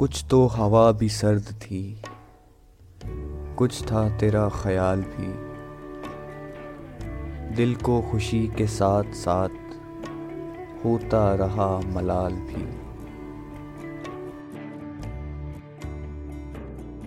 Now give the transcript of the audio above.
कुछ तो हवा भी सर्द थी, कुछ था तेरा ख्याल भी। दिल को खुशी के साथ साथ होता रहा मलाल भी।